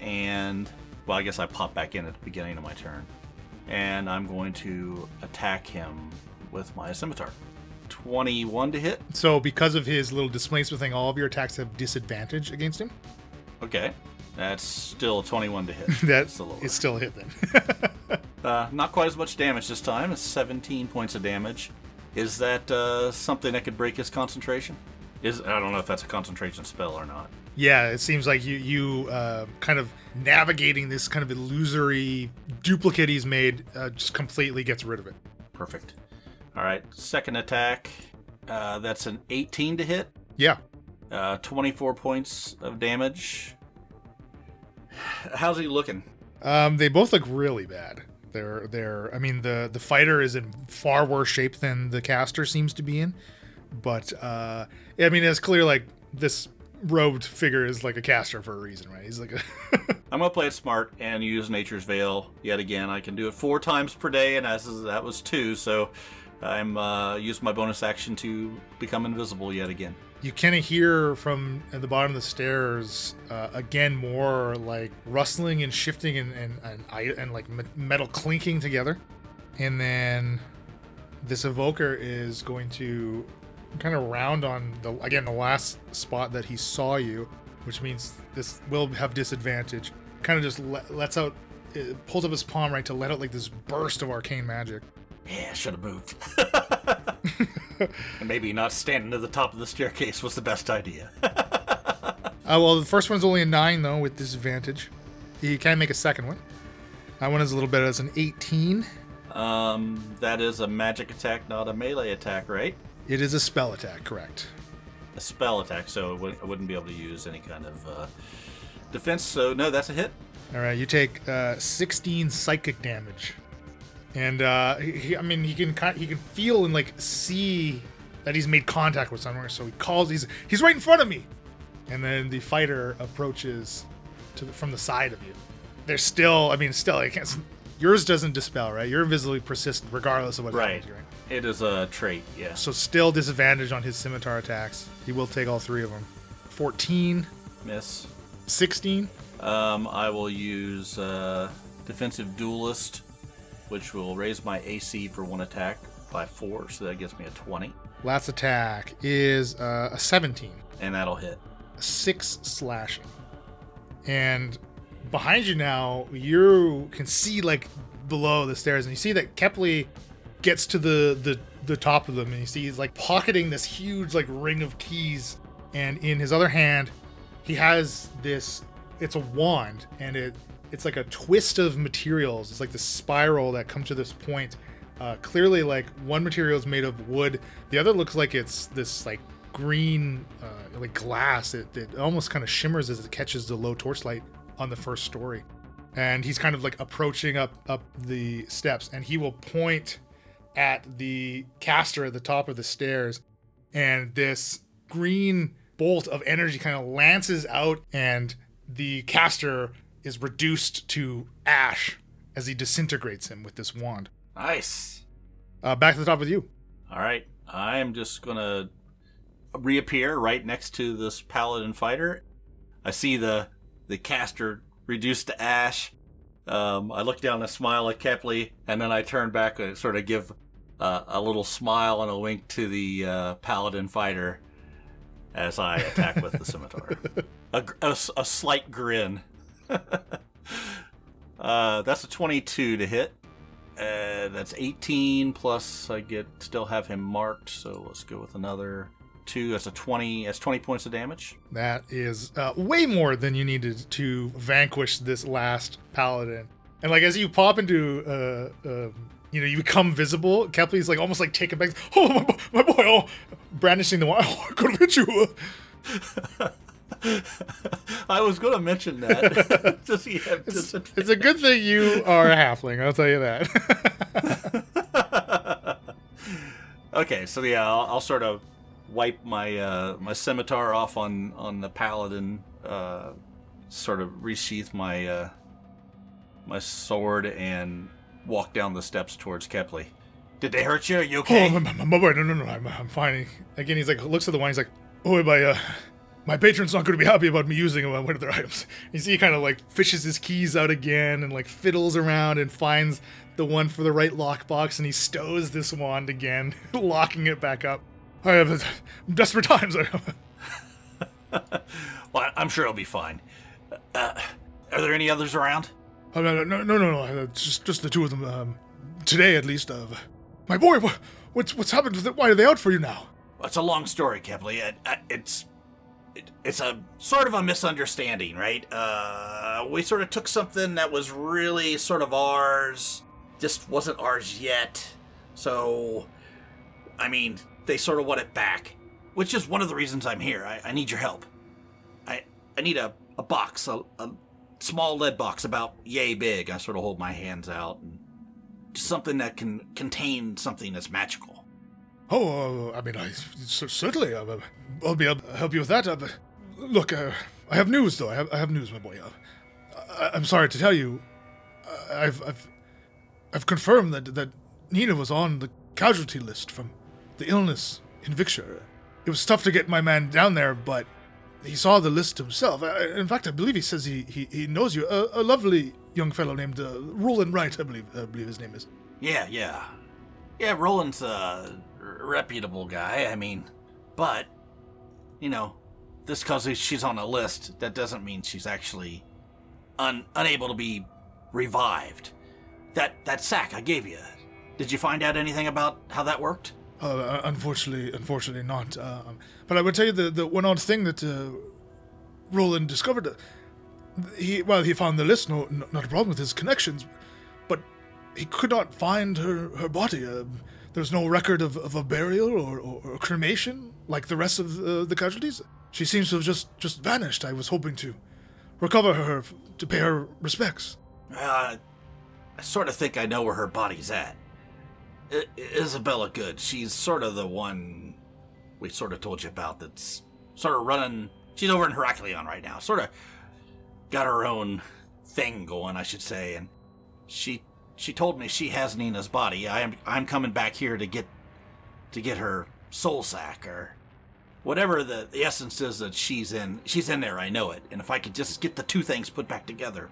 and well, I guess I pop back in at the beginning of my turn, and I'm going to attack him with my scimitar. 21 to hit. So because of his little displacement thing, all of your attacks have disadvantage against him. Okay. That's still a 21 to hit. That's a little it's still a hit then. Uh, not quite as much damage this time. It's 17 points of damage. Is that uh, something that could break his concentration? Is I don't know if that's a concentration spell or not. yeah, it seems like you you uh, kind of navigating this kind of illusory duplicate he's made uh, just completely gets rid of it. Perfect. All right. Second attack. Uh, that's an 18 to hit. Yeah. Uh, 24 points of damage. How's he looking? Um, they both look really bad. They're they're. I mean, the the fighter is in far worse shape than the caster seems to be in, but uh, I mean, it's clear like this robed figure is like a caster for a reason, right? He's like a. I'm gonna play it smart and use Nature's Veil yet again. I can do it four times per day, and as that was two, so I'm uh, use my bonus action to become invisible yet again. you kind of hear from at the bottom of the stairs uh, again more like rustling and shifting and and and, and like metal clinking together, and then this evoker is going to kind of round on the again the last spot that he saw you, which means this will have disadvantage. Kind of just le- lets out, pulls up his palm right to let out like this burst of arcane magic. Yeah, I should have moved. and maybe not standing at the top of the staircase was the best idea. Uh, well, the first one's only a nine though with disadvantage. You can make a second one. That one is a little better. It's an 18. um, that is a magic attack, not a melee attack, right? It is a spell attack, correct? A spell attack, so it would, I wouldn't be able to use any kind of uh, defense. So no, that's a hit. All right, you take uh, 16 psychic damage, and uh, he, I mean, he can ki- he can feel and like see that he's made contact with somewhere. So he calls. He's he's right in front of me, and then the fighter approaches to the, from the side of you. There's still, I mean, still, I can't. Yours doesn't dispel, right? You're invisibly persistent regardless of what Right. happens, right? It is a trait, yes. So still disadvantage on his scimitar attacks. He will take all three of them. 14, Miss. 16. Um, I will use uh, defensive duelist, which will raise my AC for one attack by four, so that gives me a 20, Last attack is uh, a 17. and that'll hit. Six slashing. And behind you now, you can see like below the stairs, and you see that Kepley gets to the, the the top of them, and you see he's like pocketing this huge like ring of keys, and in his other hand, he has this. It's a wand, and it it's like a twist of materials. It's like the spiral that comes to this point. Uh, clearly, like one material is made of wood, the other looks like it's this like green, uh, like glass. It, it almost kind of shimmers as it catches the low torchlight on the first story. And he's kind of like approaching up up the steps, and he will point at the caster at the top of the stairs, and this green bolt of energy kind of lances out, and the caster is reduced to ash as he disintegrates him with this wand. Nice. Uh, back to the top with you. All right, I am just gonna reappear right next to this paladin fighter. I see the the caster reduced to ash. Um, I look down and smile at Kepley, and then I turn back and sort of give uh, a little smile and a wink to the uh, paladin fighter as I attack with the scimitar. A, a a slight grin. uh, that's a 22 to hit. Uh, that's 18 plus I get still have him marked, so let's go with another two. That's a 20. That's 20 points of damage. That is uh, way more than you needed to vanquish this last paladin. And like as you pop into, uh, uh, you know, you become visible. Kepley's like almost like taken back. Oh my, my boy! Oh, brandishing the wand. Oh, I could have hit you. I was going to mention that. Does he have It's, it's a good thing you are a halfling. I'll tell you that. Okay, so yeah, I'll, I'll sort of wipe my uh, my scimitar off on on the paladin, uh, sort of resheath my uh, my sword, and walk down the steps towards Kepley. Did they hurt you? Are you oh, okay? my, my, my boy, no, no, no, I'm, I'm fine. Again, he's like looks at the wine. He's like, oh, my uh, my patron's not going to be happy about me using one of their items. You see, he kind of like fishes his keys out again and like fiddles around and finds the one for the right lockbox, and he stows this wand again, locking it back up. I have desperate times. well, I'm sure it'll be fine. Uh, are there any others around? Uh, no, no, no, no, no. Uh, just, just the two of them. Um, today, at least. Uh, my boy, wha- what's what's happened with it? Why are they out for you now? Well, it's a long story, Kepley. It, uh, it's it, it's a sort of a misunderstanding, right? Uh, we sort of took something that was really sort of ours, just wasn't ours yet. So, I mean, they sort of want it back, which is one of the reasons I'm here. I, I need your help. I I need a, a box, a, a small lead box about yay big. I sort of hold my hands out and something that can contain something that's magical. Oh, uh, I mean, I certainly. Uh, I'll be able to help you with that. Uh, look, uh, I have news, though. I have, I have news, my boy. Uh, I, I'm sorry to tell you, uh, I've, I've, I've confirmed that that Nina was on the casualty list from the illness in Victor. It was tough to get my man down there, but he saw the list himself. In fact, I believe he says he, he, he knows you. A, a lovely young fellow named uh, Roland Wright, I believe, I believe his name is. Yeah, yeah. Yeah, Roland's a reputable guy, I mean, but, you know, just because she's on a list, that doesn't mean she's actually un- unable to be revived. That, that sack I gave you, did you find out anything about how that worked? Uh, unfortunately, unfortunately not. Um, but I would tell you the, the one odd thing that uh, Roland discovered. Uh, he well, he found the list, no, no, not a problem with his connections, but he could not find her her body. There's no record of, of a burial or, or, or cremation like the rest of uh, the casualties. She seems to have just just vanished. I was hoping to recover her to pay her respects. Uh, I sort of think I know where her body's at. I- Isabella Good, she's sort of the one we sort of told you about that's sort of running. She's over in Heraklion right now. Sort of got her own thing going, I should say. And she she told me she has Nina's body. I am I'm coming back here to get to get her soul sack or whatever the, the essence is that she's in. She's in there. I know it. And if I could just get the two things put back together,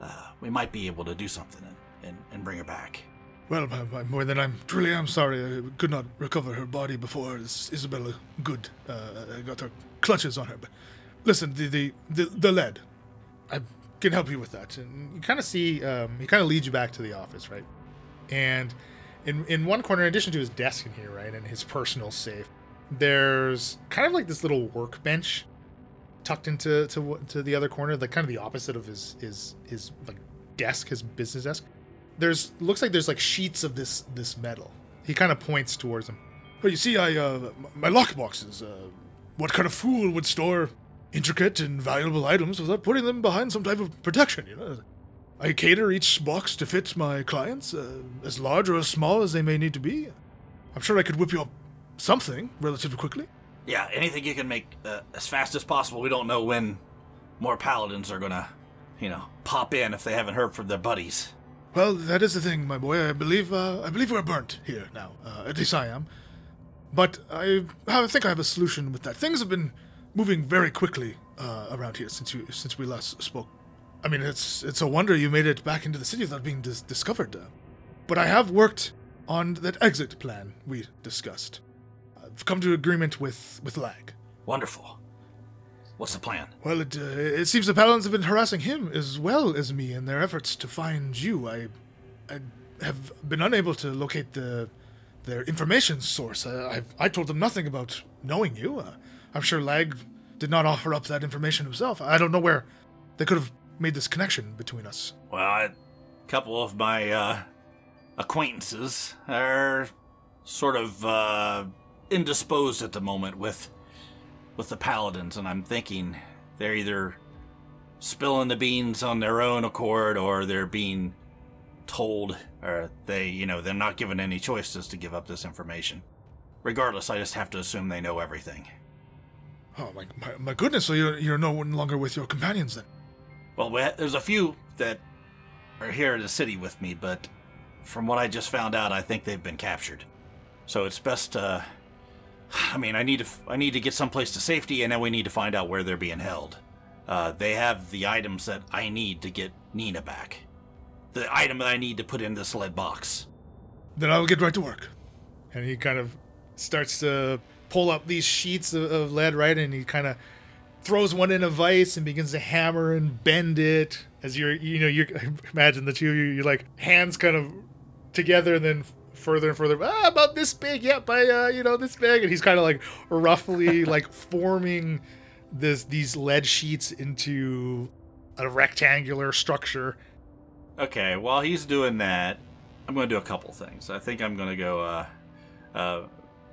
uh, we might be able to do something and, and, and bring her back. Well, more than I'm truly am sorry. I could not recover her body before Is- Isabella Good uh, got her clutches on her. But listen, the the the, the lead, I can help you with that. And you kind of see, um, he kind of leads you back to the office, right? And in in one corner, in addition to his desk in here, right, and his personal safe, there's kind of like this little workbench tucked into to to the other corner, like kind of the opposite of his his his like desk, his business desk there's looks like there's like sheets of this this metal. He kind of points towards them. But you see, I uh, my lockboxes. Uh, what kind of fool would store intricate and valuable items without putting them behind some type of protection? You know, I cater each box to fit my clients, uh, as large or as small as they may need to be. I'm sure I could whip you up something relatively quickly. Yeah, anything you can make uh, as fast as possible. We don't know when more paladins are gonna, you know, pop in if they haven't heard from their buddies. Well, that is the thing, my boy. I believe uh, I believe we're burnt here now. Uh, at least I am. But I, I think I have a solution with that. Things have been moving very quickly uh, around here since you since we last spoke. I mean, it's it's a wonder you made it back into the city without being dis- discovered. Uh, but I have worked on that exit plan we discussed. I've come to agreement with with Lag. Wonderful. What's the plan? Well, it, uh, it seems the Paladins have been harassing him as well as me in their efforts to find you. I, I have been unable to locate the their information source. I, I've, I told them nothing about knowing you. Uh, I'm sure Lag did not offer up that information himself. I don't know where they could have made this connection between us. Well, a couple of my uh, acquaintances are sort of uh, indisposed at the moment with with the paladins, and I'm thinking they're either spilling the beans on their own accord or they're being told or they, you know, they're not given any choices to give up this information. Regardless, I just have to assume they know everything. Oh my, my, my goodness! So you're you're no longer with your companions then? Well, we ha- there's a few that are here in the city with me, but from what I just found out, I think they've been captured. So it's best. Uh, I mean, I need to. f- I need to get someplace to safety, and then we need to find out where they're being held. Uh, they have the items that I need to get Nina back. The item that I need to put in this lead box. Then I'll get right to work. And he kind of starts to pull up these sheets of, of lead, right? And he kind of throws one in a vise and begins to hammer and bend it as you're, you know, you imagine the two of you, you're like hands kind of together and then further and further, ah, about this big, yep, I, uh, you know, this big. And he's kind of like roughly like forming this, these lead sheets into a rectangular structure. Okay, while he's doing that, I'm going to do a couple things. I think I'm going to go, uh, uh,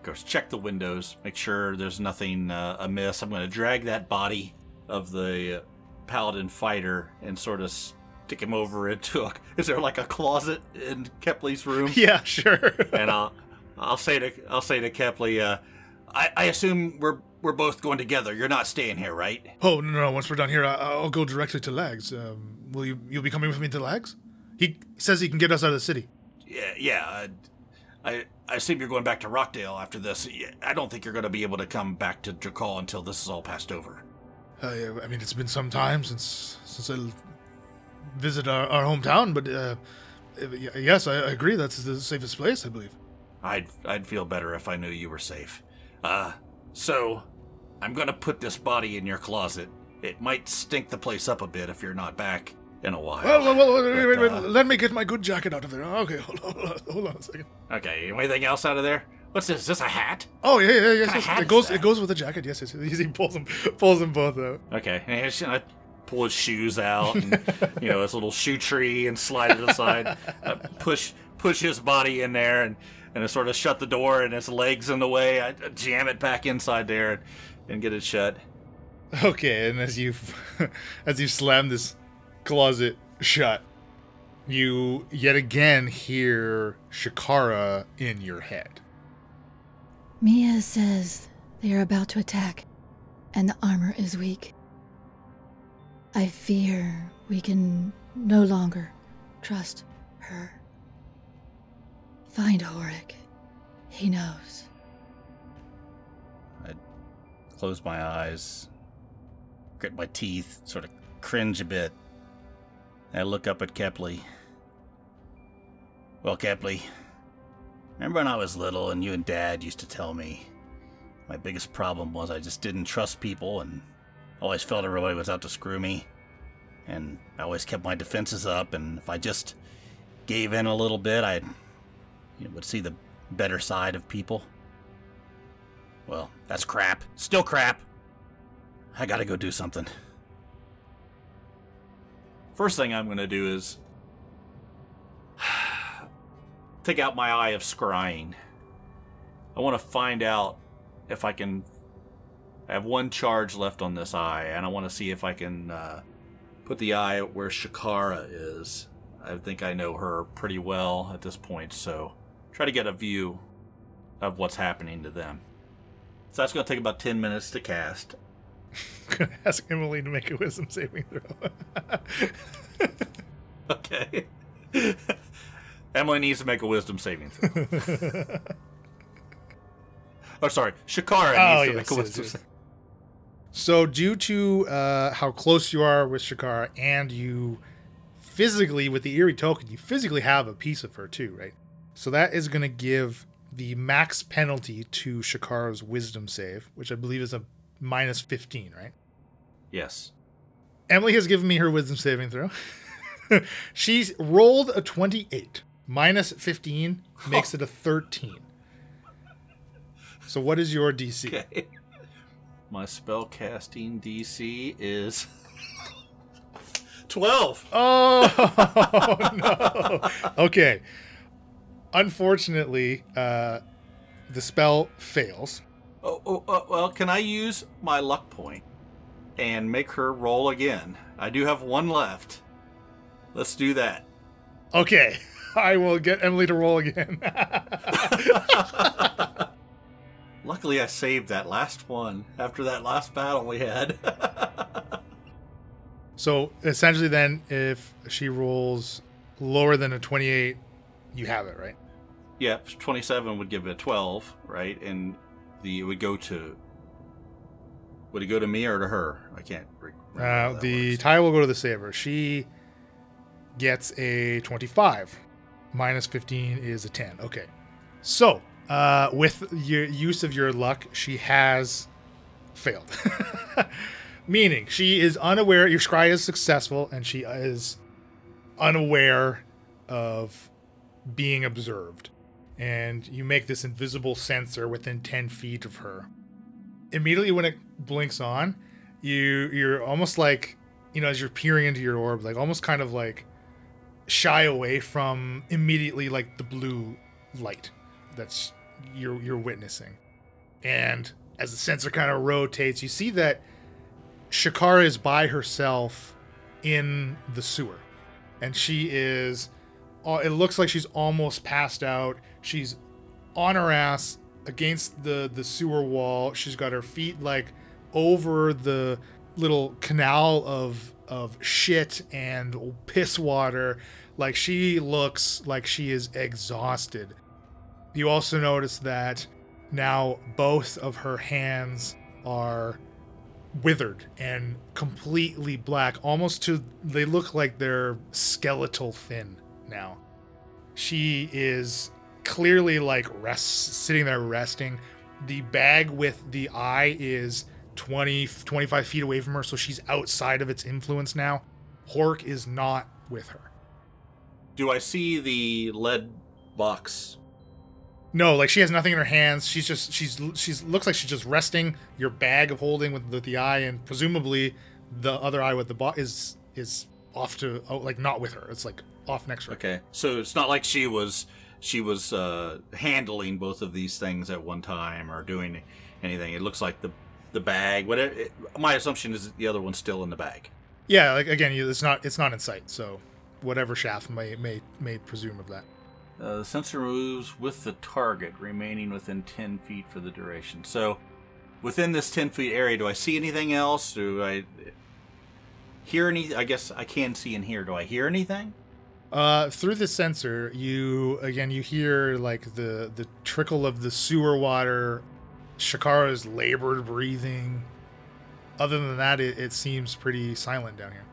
course, check the windows, make sure there's nothing uh, amiss. I'm going to drag that body of the paladin fighter and sort of stick him over into a. Is there like a closet in Kepley's room? Yeah, sure. and I'll, I'll say to, I'll say to Kepley, uh, I, I assume we're we're both going together. You're not staying here, right? Oh no, no! Once we're done here, I- I'll go directly to Lags. Um, will you? You'll be coming with me to Lags? He says he can get us out of the city. Yeah, yeah. I I assume you're going back to Rockdale after this. I don't think you're going to be able to come back to Drukhall until this is all passed over. Uh, yeah, I mean, it's been some time since since I visited our, our hometown, but uh, yes, I, I agree. That's the safest place, I believe. I'd I'd feel better if I knew you were safe. Uh, so I'm going to put this body in your closet. It might stink the place up a bit if you're not back in a while. Well, well, well wait, wait, wait, uh, let me get my good jacket out of there. Okay, hold on, hold on, a second. Okay, anything else out of there? What's this? Is this a hat? Oh yeah, yeah, yes, yes. It goes, it goes with the jacket. Yes, yes. He pulls them, pulls them both out. Okay, and he's gonna pull his shoes out, and you know his little shoe tree, and slide it aside, uh, push push his body in there, and and I sort of shut the door, and his legs in the way. I, I jam it back inside there, and, and get it shut. Okay, and as you as you slam this closet shut, you yet again hear Shakara in your head. Mia says they are about to attack, and the armor is weak. I fear we can no longer trust her. Find Horik. He knows. I close my eyes, grit my teeth, sort of cringe a bit. I look up at Kepley. Well, Kepley, remember when I was little and you and Dad used to tell me my biggest problem was I just didn't trust people and always felt everybody was out to screw me? And I always kept my defenses up, and if I just gave in a little bit, I you know, would see the better side of people. Well, that's crap. Still crap. I gotta go do something. First thing I'm gonna do is take out my eye of scrying. I want to find out if I can. I have one charge left on this eye, and I want to see if I can uh, put the eye where Shakara is. I think I know her pretty well at this point, so try to get a view of what's happening to them. So that's going to take about 10 minutes to cast. gonna ask Emily to make a wisdom saving throw. Okay. Emily needs to make a wisdom saving throw. oh, sorry. Shakara Oh, needs to yes, make a wisdom yes. saving so, due to uh, how close you are with Shakara and you physically, with the eerie token, you physically have a piece of her too, right? So that is going to give the max penalty to Shakara's wisdom save, which I believe is a minus 15, right? Yes. Emily has given me her wisdom saving throw. She's rolled a 28. Minus 15 makes it a 13. So what is your DC? Okay. My spell casting DC is 12. Oh no. Okay. Unfortunately, uh, the spell fails. Oh, oh, oh, well, can I use my luck and make her roll again. I do have one left. Let's do that. Okay, I will get Emily to roll again. Luckily, I saved that last one after that last battle we had. so essentially, then, if she rolls lower than a 28, you have it, right? yeah, 27 would give it a 12, right? And the it would go to. Would it go to me or to her? I can't. re- remember how Uh, the works. tie will go to the saver. She gets a 25. Minus 15 is a 10. Okay. So, uh, with your use of your luck, she has failed. Meaning, she is unaware, your scry is successful, and she is unaware of being observed. And you make this invisible sensor within 10 feet of her. Immediately when it blinks on, you you're almost like you know as you're peering into your orb like almost kind of like shy away from immediately like the blue light that's you're you're witnessing and as the sensor kind of rotates you see that shakara is by herself in the sewer and she is it looks like she's almost passed out. She's on her ass against the the sewer wall. She's got her feet like over the little canal of of shit and piss water. Like she looks like she is exhausted. You also notice that now both of her hands are withered and completely black almost to they look like they're skeletal thin now. She is clearly like rest sitting there resting. The bag with the eye is 20 25 feet away from her so she's outside of its influence now. Horik is not with her. Do I see the lead box? no like she has nothing in her hands. She's just she's she's looks like she's just resting. Your bag of holding with, with the eye and presumably the other eye with the box is is off to oh, like not with her. It's like off next to her Okay, so it's not like she was she was uh, handling both of these things at one time or doing anything. It looks like the the bag. Whatever. It, my assumption is that the other one's still in the bag. yeah like again it's not it's not in sight so whatever shaft may may may presume of that Uh, the sensor moves with the target, remaining within 10 feet for the duration. So, within this 10 feet area, do I see anything else? Do I hear any? I guess I can see and hear. Do I hear anything? Uh, through the sensor, you again you hear like the the trickle of the sewer water, Shakara's labored breathing. Other than that, it, it seems pretty silent down here.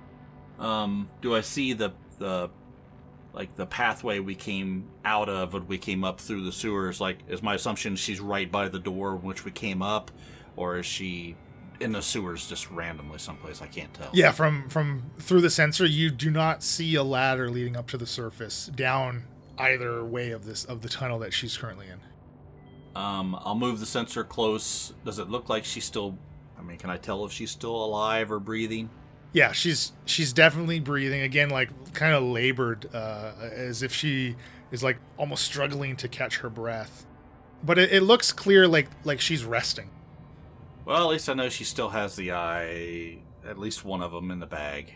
Um, do I see the the like the pathway we came out of when we came up through the sewers? Like, is my assumption she's right by the door which we came up, or is she in the sewers just randomly someplace? I can't tell. Yeah, from from through the sensor, you do not see a ladder leading up to the surface down either way of this of the tunnel that she's currently in. Um, I'll move the sensor close. Does it look like she's still? I mean, can I tell if she's still alive or breathing? Yeah, she's she's definitely breathing again, like kind of labored, uh, as if she is like almost struggling to catch her breath. But it, it looks clear, like like she's resting. Well, at least I know she still has the eye, at least one of them in the bag.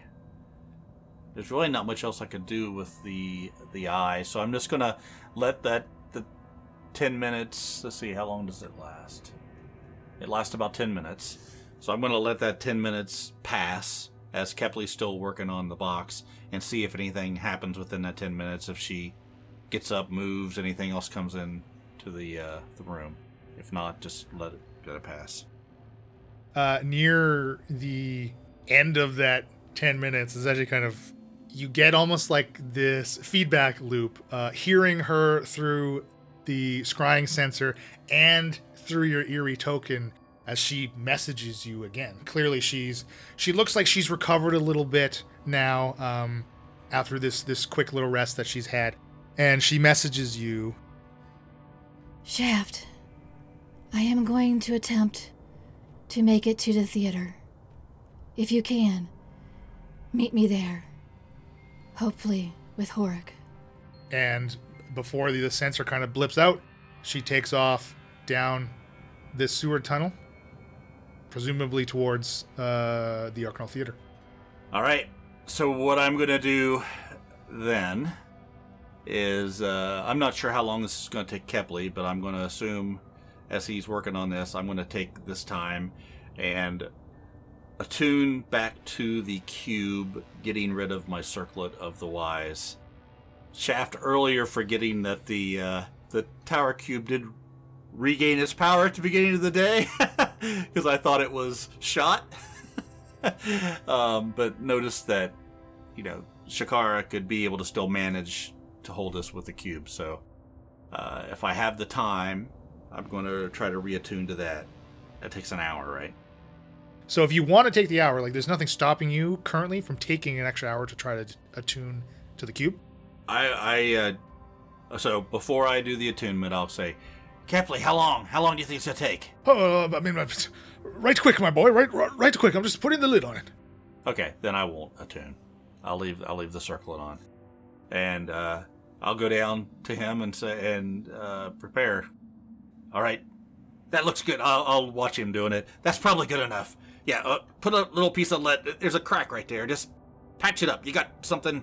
There's really not much else I could do with the the eye, so I'm just gonna let that the ten minutes. Let's see, how long does it last? It lasts about ten minutes, so I'm gonna let that ten minutes pass as Kepley's still working on the box and see if anything happens within that ten minutes. If she gets up, moves, anything else comes in to the uh, the room. If not, just let it let it pass. Uh, near the end of that 10 minutes is actually kind of you get almost like this feedback loop uh, hearing her through the scrying sensor and through your eerie token as she messages you again. Clearly she's she looks like she's recovered a little bit now um, after this this quick little rest that she's had. And she messages you. Shaft, I am going to attempt to make it to the theater. If you can, meet me there. Hopefully, with Horik. and before the, the sensor kind of blips out, she takes off down this sewer tunnel presumably towards uh, the Arcanal Theater. All right. So what I'm going to do then is uh, I'm not sure how long this is going to take Kepley, but I'm going to assume as he's working on this, I'm going to take this time and attune back to the cube, getting rid of my circlet of the wise. Shaft earlier forgetting that the uh, the tower cube did regain its power at the beginning of the day because I thought it was shot. um, but noticed that you know Shakara could be able to still manage to hold us with the cube. So uh, if I have the time, I'm going to try to reattune to that. That takes an hour, right? So if you want to take the hour, like there's nothing stopping you currently from taking an extra hour to try to attune to the cube. I, I, uh, so before I do the attunement, I'll say, Kepley, how long? How long do you think it's gonna take? Oh, I mean, right quick, my boy. Right, right quick. I'm just putting the lid on it. Okay, then I won't attune. I'll leave. I'll leave the circlet on, and uh, I'll go down to him and say and uh, prepare. All right, that looks good. I'll, I'll watch him doing it. That's probably good enough. Yeah, uh, put a little piece of lead. There's a crack right there. Just patch it up. You got something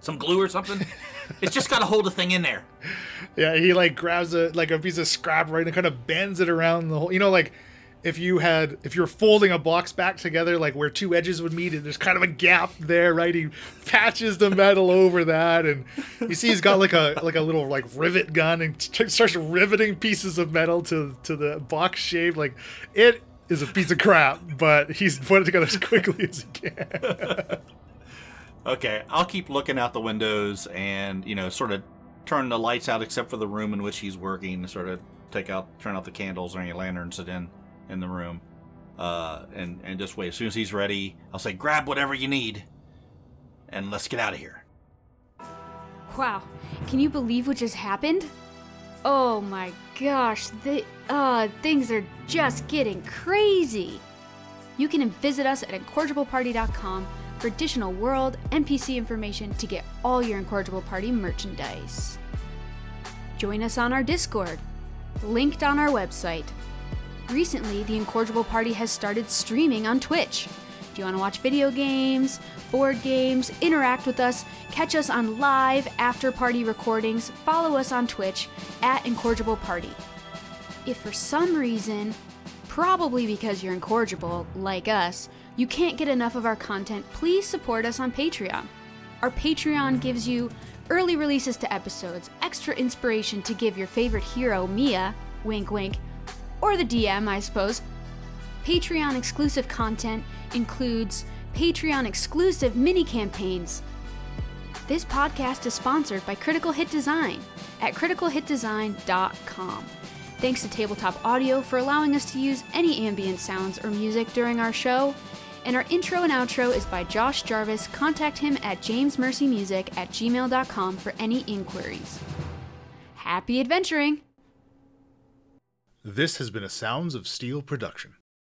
some glue or something. it's just got to hold the thing in there. Yeah, he like grabs a like a piece of scrap right and kind of bends it around the whole. You know, like if you had if you're folding a box back together, like where two edges would meet, and there's kind of a gap there, right? He patches the metal over that, and you see he's got like a like a little like rivet gun and t- starts riveting pieces of metal to to the box shape. Like it is a piece of crap, but he's put it together as quickly as he can. Okay, I'll keep looking out the windows and, you know, sort of turn the lights out except for the room in which he's working, sort of take out, turn out the candles or any lanterns that in in the room, uh, and and just wait. As soon as he's ready, I'll say, grab whatever you need, and let's get out of here. Wow, can you believe what just happened? Oh my gosh, the uh things are just getting crazy. You can visit us at incorrigibleparty.com for additional world NPC information to get all your Incorrigible Party merchandise. Join us on our Discord, linked on our website. Recently, the Incorrigible Party has started streaming on Twitch. Do you want to watch video games, board games, interact with us, catch us on live after party recordings, follow us on Twitch at Incorrigible Party. If for some reason, probably because you're incorrigible, like us, you can't get enough of our content, please support us on Patreon. Our Patreon gives you early releases to episodes, extra inspiration to give your favorite hero, Mia, wink wink, or the DM, I suppose. Patreon exclusive content includes Patreon exclusive mini campaigns. This podcast is sponsored by Critical Hit Design at criticalhitdesign.com. Thanks to Tabletop Audio for allowing us to use any ambient sounds or music during our show, and our intro and outro is by Josh Jarvis. Contact him at jamesmercymusic at gmail.com for any inquiries. Happy adventuring! This has been a Sounds of Steel production.